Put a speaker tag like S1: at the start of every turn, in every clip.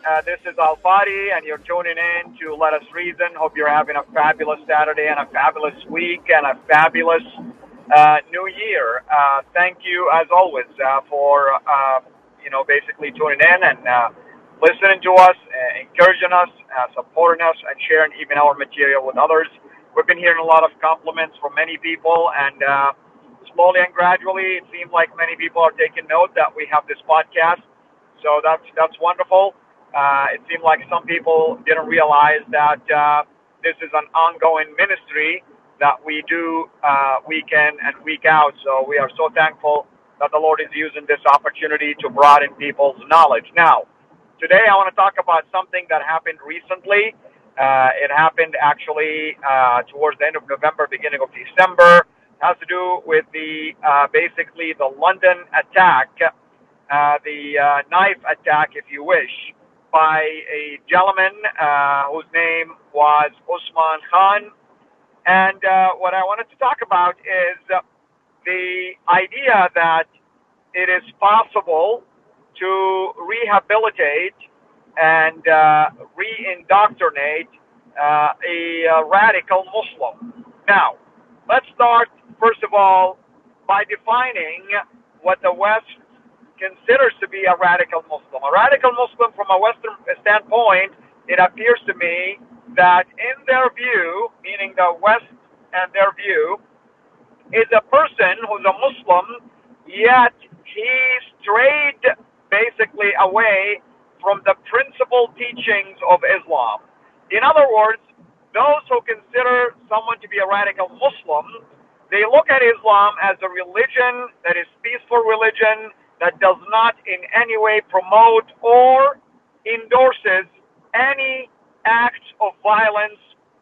S1: Uh, this is Al Fadi, and you're tuning in to Let Us Reason. Hope you're having a fabulous Saturday and a fabulous week and a fabulous uh, new year. Uh, thank you, as always, uh, for uh, you know basically tuning in and uh, listening to us, encouraging us, supporting us, and sharing even our material with others. We've been hearing a lot of compliments from many people, and slowly and gradually, it seems like many people are taking note that we have this podcast. So that's that's wonderful. Uh, it seemed like some people didn't realize that uh, this is an ongoing ministry that we do uh, week in and week out. So we are so thankful that the Lord is using this opportunity to broaden people's knowledge. Now, today I want to talk about something that happened recently. Uh, it happened actually uh, towards the end of November, beginning of December. It has to do with the uh, basically the London attack, uh, the uh, knife attack, if you wish by a gentleman uh, whose name was Usman Khan. And uh, what I wanted to talk about is the idea that it is possible to rehabilitate and uh, re-indoctrinate uh, a uh, radical Muslim. Now, let's start first of all by defining what the West considers to be a radical Muslim. A radical Muslim, from a Western standpoint, it appears to me that in their view, meaning the West and their view, is a person who's a Muslim, yet he strayed basically away from the principal teachings of Islam. In other words, those who consider someone to be a radical Muslim, they look at Islam as a religion that is peaceful religion, that does not in any way promote or endorses any acts of violence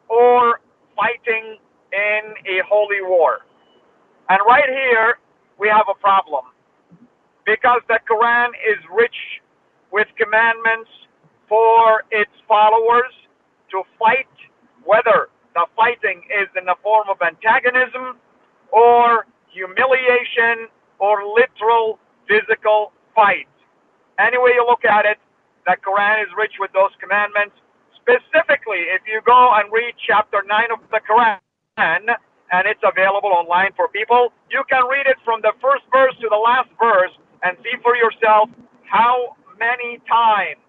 S1: or fighting in a holy war. And right here, we have a problem. Because the Quran is rich with commandments for its followers to fight, whether the fighting is in the form of antagonism or humiliation or literal physical fight. Any way you look at it, the Quran is rich with those commandments. Specifically, if you go and read chapter 9 of the Quran, and it's available online for people, you can read it from the first verse to the last verse and see for yourself how many times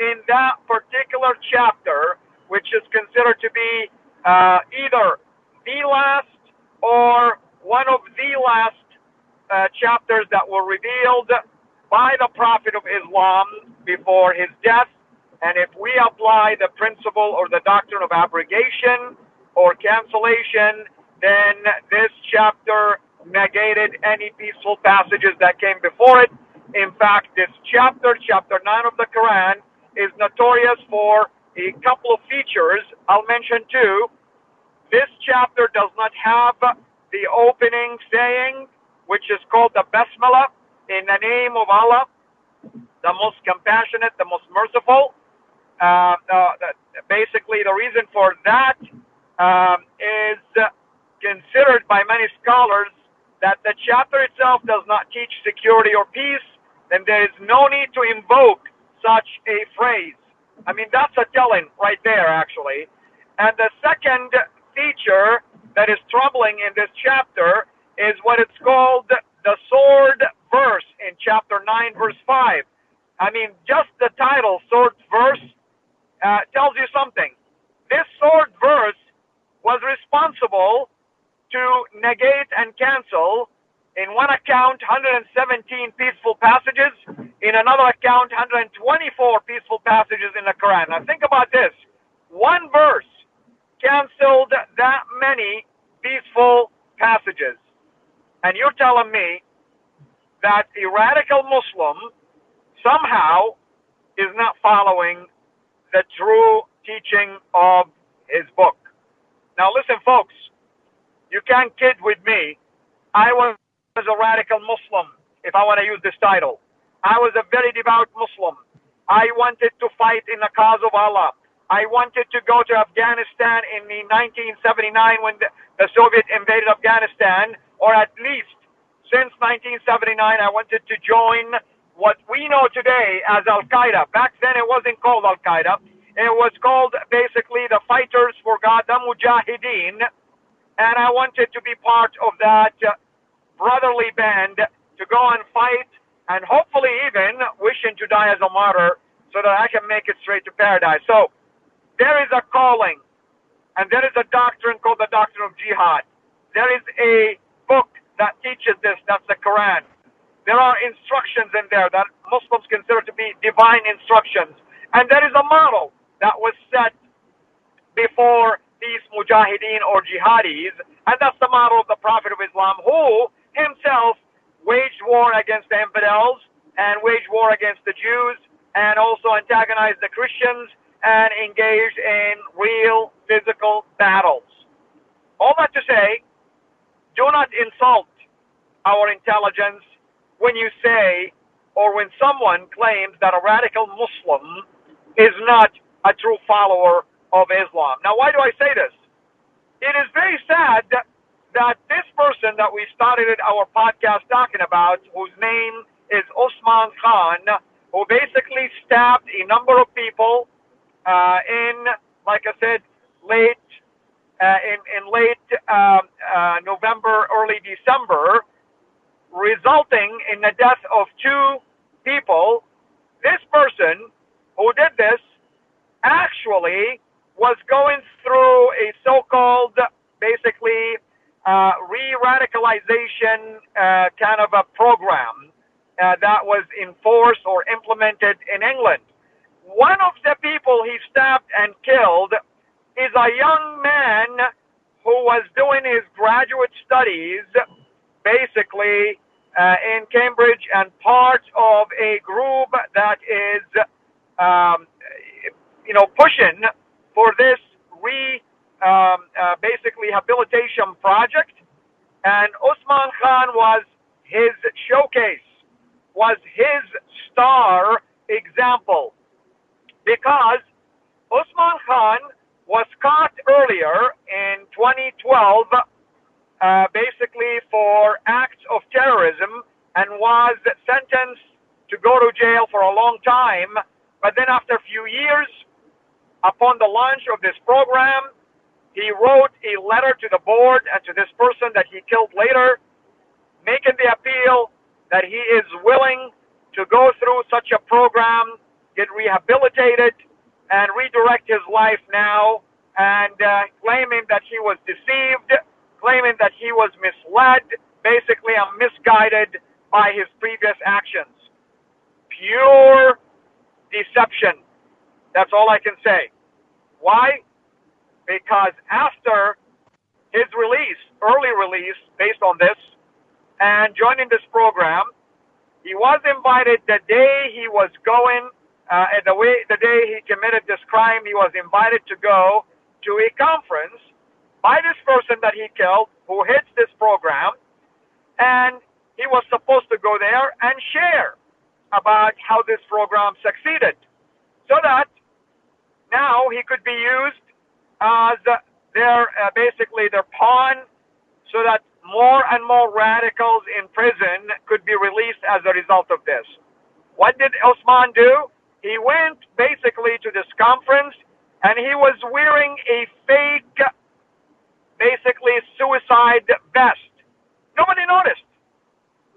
S1: in that particular chapter, which is considered to be uh, either the last or one of the last uh, chapters that were revealed by the Prophet of Islam before his death. And if we apply the principle or the doctrine of abrogation or cancellation, then this chapter negated any peaceful passages that came before it. In fact, this chapter, chapter 9 of the Quran, is notorious for a couple of features. I'll mention two. This chapter does not have the opening saying which is called the Basmala, in the name of Allah, the most compassionate, the most merciful. Uh, basically, the reason for that um, is considered by many scholars that the chapter itself does not teach security or peace, then there is no need to invoke such a phrase. I mean, that's a telling right there, actually. And the second feature that is troubling in this chapter is what it's called the sword verse in chapter 9, verse 5. I mean, just the title, Sword Verse, uh, tells you something. This sword verse was responsible to negate and cancel, in one account, 117 peaceful passages, in another account, 124 peaceful passages in the Quran. Now, think about this one verse canceled that many peaceful passages. And you're telling me that a radical Muslim somehow is not following the true teaching of his book. Now, listen, folks, you can't kid with me. I was a radical Muslim, if I want to use this title. I was a very devout Muslim. I wanted to fight in the cause of Allah. I wanted to go to Afghanistan in the 1979 when the, the Soviet invaded Afghanistan, or at least since 1979, I wanted to join what we know today as Al Qaeda. Back then, it wasn't called Al Qaeda. It was called basically the Fighters for God, the Mujahideen. And I wanted to be part of that uh, brotherly band to go and fight and hopefully even wishing to die as a martyr so that I can make it straight to paradise. So there is a calling and there is a doctrine called the doctrine of jihad. There is a book that teaches this, that's the Quran. There are instructions in there that Muslims consider to be divine instructions. And there is a model that was set before these mujahideen or jihadis, and that's the model of the Prophet of Islam, who himself waged war against the infidels and waged war against the Jews and also antagonized the Christians and engaged in real physical battles. All that to say, do not insult our intelligence when you say or when someone claims that a radical Muslim is not a true follower of Islam. Now, why do I say this? It is very sad that, that this person that we started our podcast talking about, whose name is Osman Khan, who basically stabbed a number of people uh, in, like I said, late uh, in, in late um, uh, November, early December, resulting in the death of two people, this person who did this actually was going through a so-called, basically, uh, re-radicalization uh, kind of a program uh, that was enforced or implemented in England. One of the people he stabbed and killed is a young man who was doing his graduate studies basically uh, in Cambridge and part of a group that is, um, you know, pushing for this re, um, uh, basically habilitation project. And Osman Khan was his showcase, was his star example, because Osman Khan was caught earlier in 2012 uh, basically for acts of terrorism and was sentenced to go to jail for a long time. But then after a few years, upon the launch of this program, he wrote a letter to the board and to this person that he killed later, making the appeal that he is willing to go through such a program, get rehabilitated, and redirect his life now, and uh, claiming that he was deceived claiming that he was misled, basically I'm misguided by his previous actions. Pure deception. That's all I can say. Why? Because after his release, early release, based on this, and joining this program, he was invited the day he was going, uh, the way the day he committed this crime, he was invited to go to a conference by this person that he killed who hits this program, and he was supposed to go there and share about how this program succeeded so that now he could be used as their uh, basically their pawn so that more and more radicals in prison could be released as a result of this. What did Osman do? He went basically to this conference and he was wearing a fake basically suicide vest. Nobody noticed.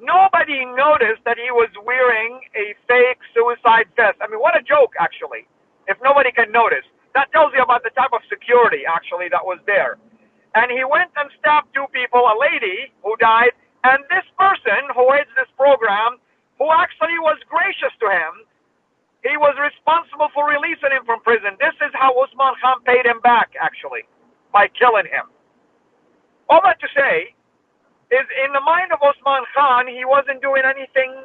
S1: Nobody noticed that he was wearing a fake suicide vest. I mean, what a joke, actually, if nobody can notice. That tells you about the type of security, actually, that was there. And he went and stabbed two people, a lady who died, and this person who heads this program, who actually was gracious to him, he was responsible for releasing him from prison. This is how Usman Khan paid him back, actually, by killing him. All that to say is, in the mind of Usman Khan, he wasn't doing anything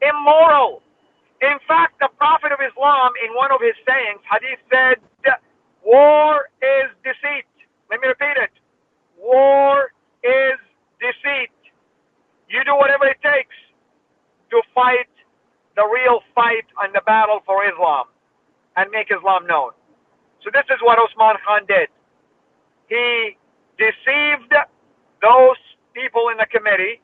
S1: immoral. In fact, the Prophet of Islam, in one of his sayings, Hadith said, War is deceit. Let me repeat it. War is deceit. You do whatever it takes to fight the real fight and the battle for Islam and make Islam known. So this is what Osman Khan did. He deceived those people in the committee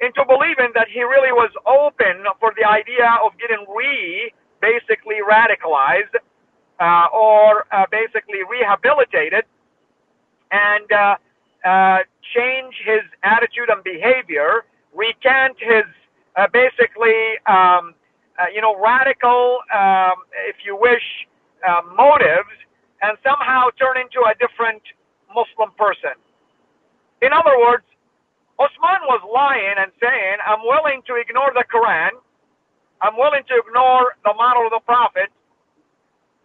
S1: into believing that he really was open for the idea of getting re basically radicalized uh, or uh, basically rehabilitated and uh, uh, change his attitude and behavior, recant his uh, basically, um, uh, you know, radical, um, if you wish, uh, motives, and somehow turn into a different Muslim person. In other words, Osman was lying and saying, I'm willing to ignore the Quran, I'm willing to ignore the model of the Prophet,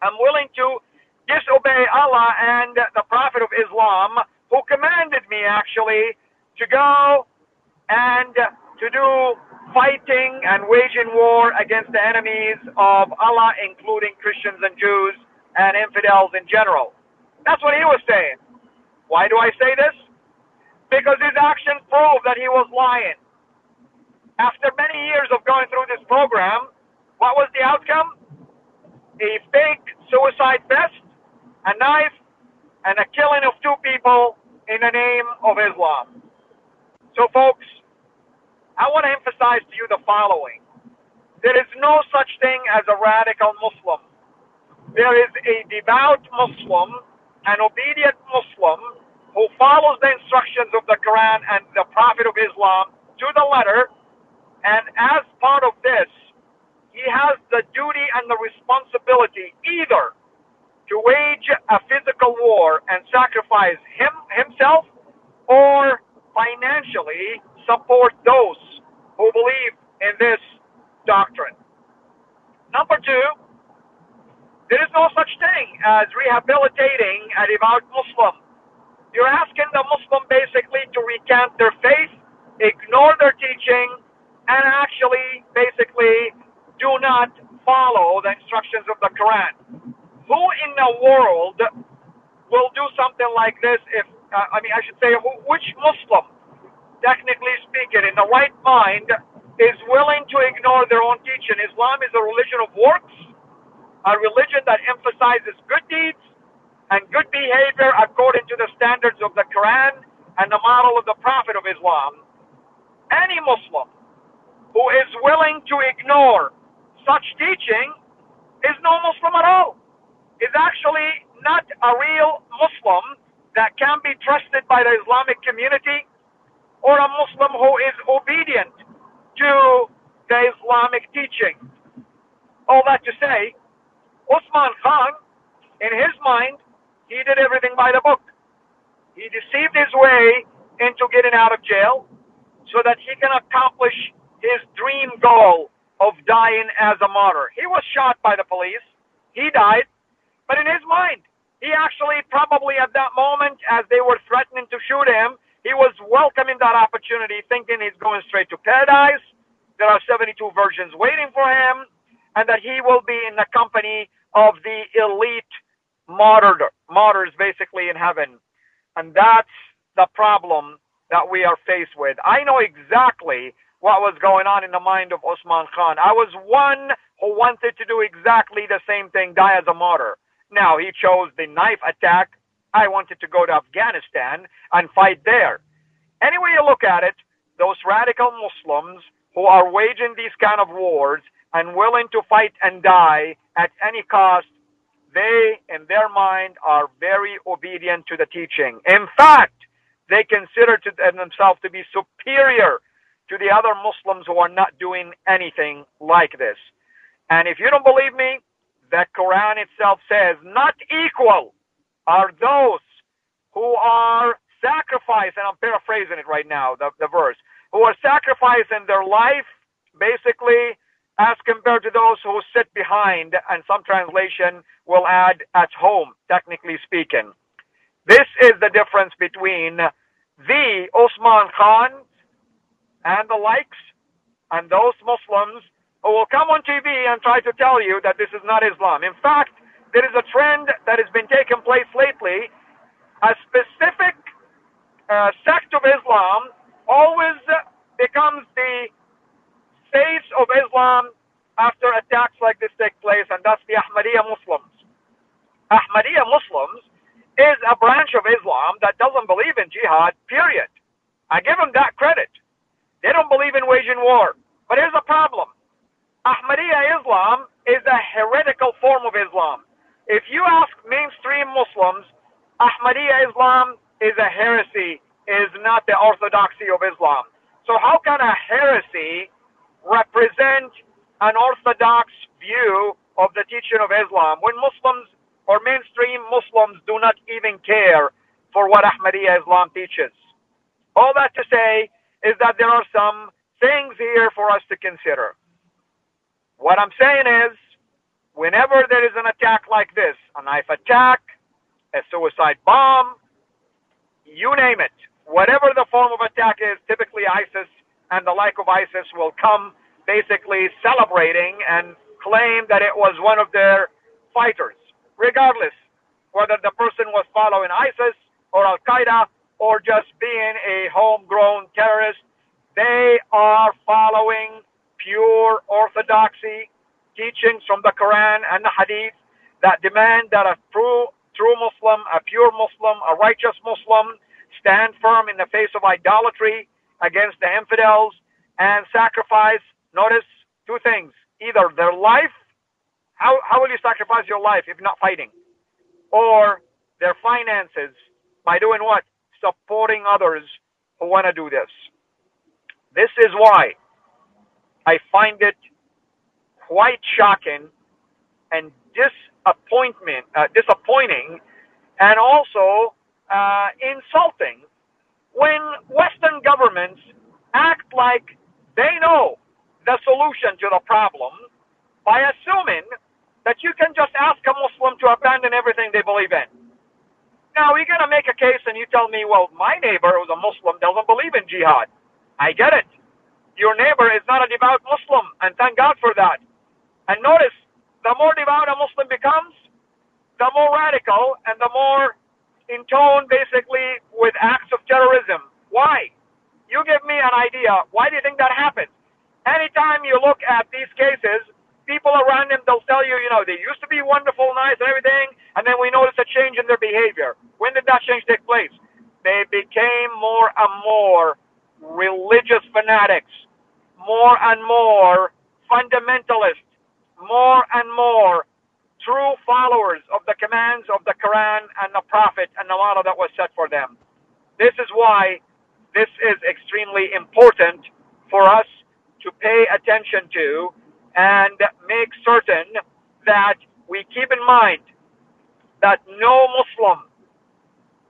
S1: I'm willing to disobey Allah and the Prophet of Islam, who commanded me actually to go and to do fighting and waging war against the enemies of Allah, including Christians and Jews and infidels in general. That's what he was saying. Why do I say this? Because his actions prove that he was lying. After many years of going through this program, what was the outcome? A fake suicide vest, a knife, and a killing of two people in the name of Islam. So, folks, I want to emphasize to you the following. There is no such thing as a radical Muslim. There is a devout Muslim, an obedient Muslim, who follows the instructions of the Quran and the Prophet of Islam to the letter, and as part of this, he has the duty and the responsibility either to wage a physical war and sacrifice him himself or financially support those who believe in this doctrine. Number two, there is no such thing as rehabilitating a devout Muslim. You're asking the Muslim basically to recant their faith, ignore their teaching, and actually basically do not follow the instructions of the Quran. Who in the world will do something like this if, uh, I mean, I should say, which Muslim technically speaking, in the right mind, is willing to ignore their own teaching. Islam is a religion of works, a religion that emphasizes good deeds and good behavior according to the standards of the Quran and the model of the Prophet of Islam. Any Muslim who is willing to ignore such teaching is no Muslim at all. Is actually not a real Muslim that can be trusted by the Islamic community or a Muslim who is obedient to the Islamic teaching. All that to say, Usman Khan, in his mind, he did everything by the book. He deceived his way into getting out of jail so that he can accomplish his dream goal of dying as a martyr. He was shot by the police. He died. But in his mind, he actually probably at that moment, as they were threatening to shoot him, he was welcoming that opportunity, thinking he's going straight to paradise. There are 72 virgins waiting for him, and that he will be in the company of the elite martyr, martyrs, basically in heaven. And that's the problem that we are faced with. I know exactly what was going on in the mind of Osman Khan. I was one who wanted to do exactly the same thing, die as a martyr. Now, he chose the knife attack I wanted to go to Afghanistan and fight there. Any way you look at it, those radical Muslims who are waging these kind of wars and willing to fight and die at any cost, they, in their mind, are very obedient to the teaching. In fact, they consider to uh, themselves to be superior to the other Muslims who are not doing anything like this. And if you don't believe me, the Quran itself says, not equal are those who are sacrificing, and I'm paraphrasing it right now, the, the verse, who are sacrificing their life, basically, as compared to those who sit behind, and some translation will add at home, technically speaking. This is the difference between the Osman Khan and the likes and those Muslims who will come on TV and try to tell you that this is not Islam. In fact, there is a trend that has been taking place lately. A specific uh, sect of Islam always becomes the face of Islam after attacks like this take place, and that's the Ahmadiyya Muslims. Ahmadiyya Muslims is a branch of Islam that doesn't believe in jihad, period. I give them that credit. They don't believe in waging war. But here's a problem. Ahmadiyya Islam is a heretical form of Islam. If you ask mainstream Muslims, Ahmadiyya Islam is a heresy, is not the orthodoxy of Islam. So how can a heresy represent an orthodox view of the teaching of Islam when Muslims or mainstream Muslims do not even care for what Ahmadiyya Islam teaches. All that to say is that there are some things here for us to consider. What I'm saying is, whenever there is an attack like this, a knife attack, a suicide bomb, you name it, whatever the form of attack is, typically ISIS and the like of ISIS will come basically celebrating and claim that it was one of their fighters regardless whether the person was following ISIS or Al Qaeda or just being a homegrown terrorist. They are following pure orthodoxy teachings from the Quran and the Hadith that demand that a true, true Muslim, a pure Muslim, a righteous Muslim stand firm in the face of idolatry against the infidels and sacrifice, notice two things, either their life how, how will you sacrifice your life if not fighting? Or their finances by doing what? Supporting others who want to do this. This is why I find it quite shocking and disappointment, uh, disappointing, and also uh, insulting when Western governments act like they know the solution to the problem by assuming that you can just ask a Muslim to abandon everything they believe in. Now, you're going to make a case and you tell me, well, my neighbor who's a Muslim doesn't believe in jihad. I get it. Your neighbor is not a devout Muslim, and thank God for that. And notice, the more devout a Muslim becomes, the more radical and the more in tone, basically, with acts of terrorism. Why? You give me an idea. Why do you think that happens? Anytime you look at these cases, people around them, they'll tell you, you know, they used to be wonderful, nice, and everything, and then we notice a change in their behavior. When did that change take place? They became more and more religious fanatics, more and more fundamentalists, more and more true followers of the commands of the Quran and the Prophet and the model that was set for them. This is why this is extremely important for us to pay attention to and make certain that we keep in mind that no Muslim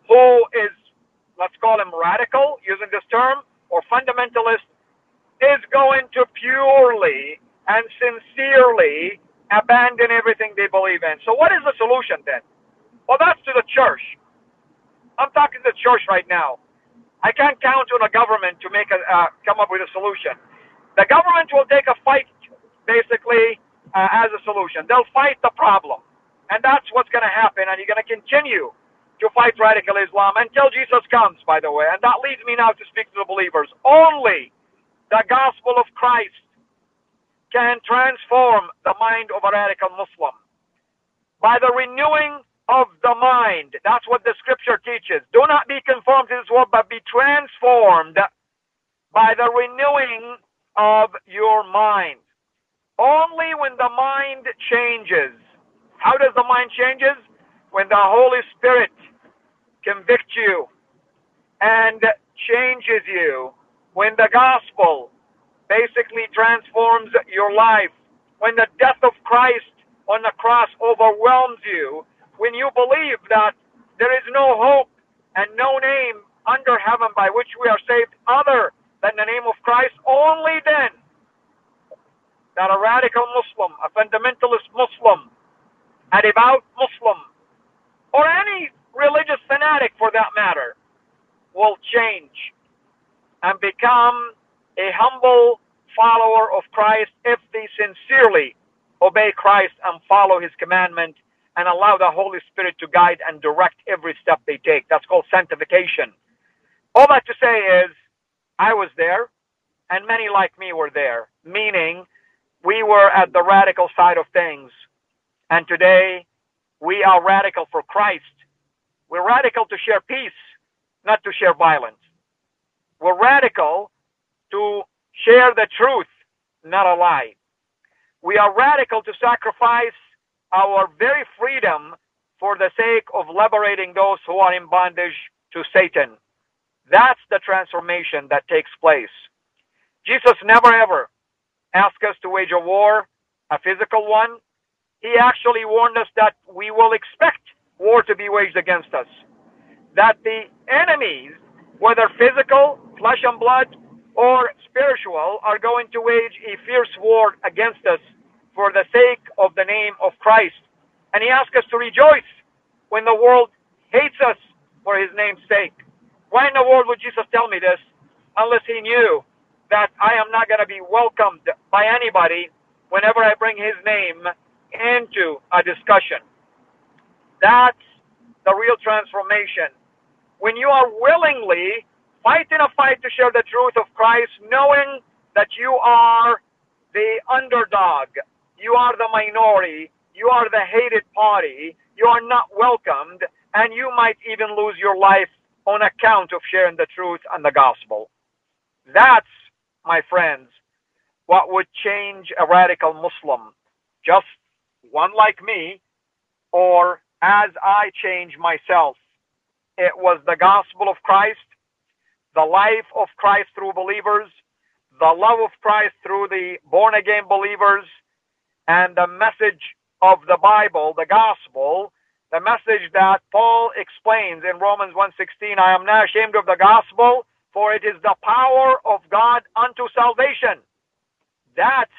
S1: who is, let's call him radical, using this term, or fundamentalist, is going to purely and sincerely abandon everything they believe in. So, what is the solution then? Well, that's to the church. I'm talking to the church right now. I can't count on a government to make a uh, come up with a solution. The government will take a fight basically uh, as a solution. They'll fight the problem. And that's what's going to happen. And you're going to continue to fight radical Islam until Jesus comes, by the way. And that leads me now to speak to the believers. Only the gospel of Christ can transform the mind of a radical Muslim. By the renewing of the mind. That's what the scripture teaches. Do not be conformed to this world, but be transformed by the renewing of your mind. Only when the mind changes. How does the mind changes? When the Holy Spirit convicts you and changes you when the gospel basically transforms your life, when the death of Christ on the cross overwhelms you, when you believe that there is no hope and no name under heaven by which we are saved other than the name of Christ, only then that a radical Muslim, a fundamentalist Muslim, a devout Muslim, or any religious fanatic for that matter, will change and become a humble follower of Christ if they sincerely obey Christ and follow his commandment and allow the Holy Spirit to guide and direct every step they take. That's called sanctification. All that to say is, I was there, and many like me were there, meaning we were at the radical side of things. And today, we are radical for Christ. We're radical to share peace, not to share violence. We're radical to share the truth, not a lie. We are radical to sacrifice our very freedom for the sake of liberating those who are in bondage to Satan. That's the transformation that takes place. Jesus never ever asked us to wage a war, a physical one. He actually warned us that we will expect war to be waged against us. That the enemies, whether physical, flesh and blood, or spiritual, are going to wage a fierce war against us for the sake of the name of Christ. And he asks us to rejoice when the world hates us for his name's sake. Why in the world would Jesus tell me this unless he knew that I am not going to be welcomed by anybody whenever I bring his name into a discussion? That's the real transformation. When you are willingly fighting a fight to share the truth of Christ, knowing that you are the underdog, you are the minority, you are the hated party, you are not welcomed, and you might even lose your life on account of sharing the truth and the gospel. That's, my friends, what would change a radical Muslim. Just one like me, or as I change myself. It was the gospel of Christ, the life of Christ through believers, the love of Christ through the born again believers, and the message of the Bible, the gospel, the message that Paul explains in Romans 1:16, I am not ashamed of the gospel, for it is the power of God unto salvation. That's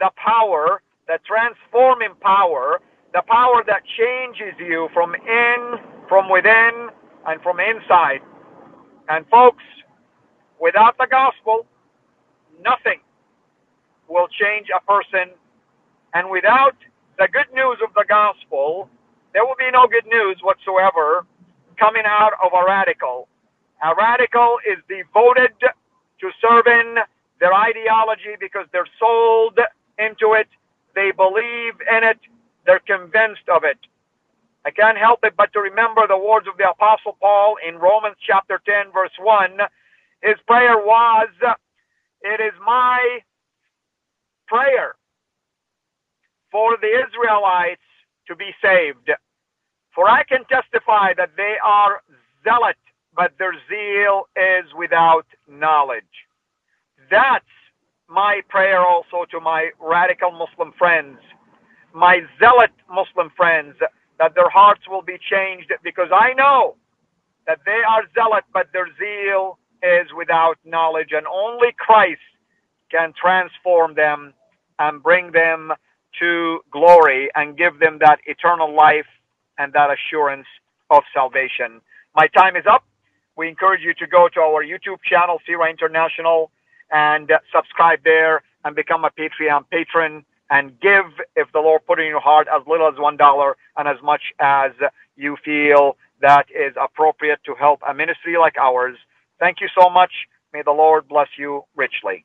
S1: the power, the transforming power, the power that changes you from in, from within, and from inside. And folks, without the gospel, nothing will change a person and without the good news of the gospel, there will be no good news whatsoever coming out of a radical. A radical is devoted to serving their ideology because they're sold into it, they believe in it, they're convinced of it. I can't help it but to remember the words of the Apostle Paul in Romans chapter 10, verse 1. His prayer was, It is my prayer for the Israelites to be saved. For I can testify that they are zealot, but their zeal is without knowledge. That's my prayer also to my radical Muslim friends, my zealot Muslim friends, that their hearts will be changed because I know that they are zealot, but their zeal is without knowledge, and only Christ can transform them and bring them to glory and give them that eternal life and that assurance of salvation. My time is up. We encourage you to go to our YouTube channel, CIRA International, and subscribe there and become a Patreon patron and give if the Lord put in your heart as little as one dollar and as much as you feel that is appropriate to help a ministry like ours. Thank you so much. May the Lord bless you richly.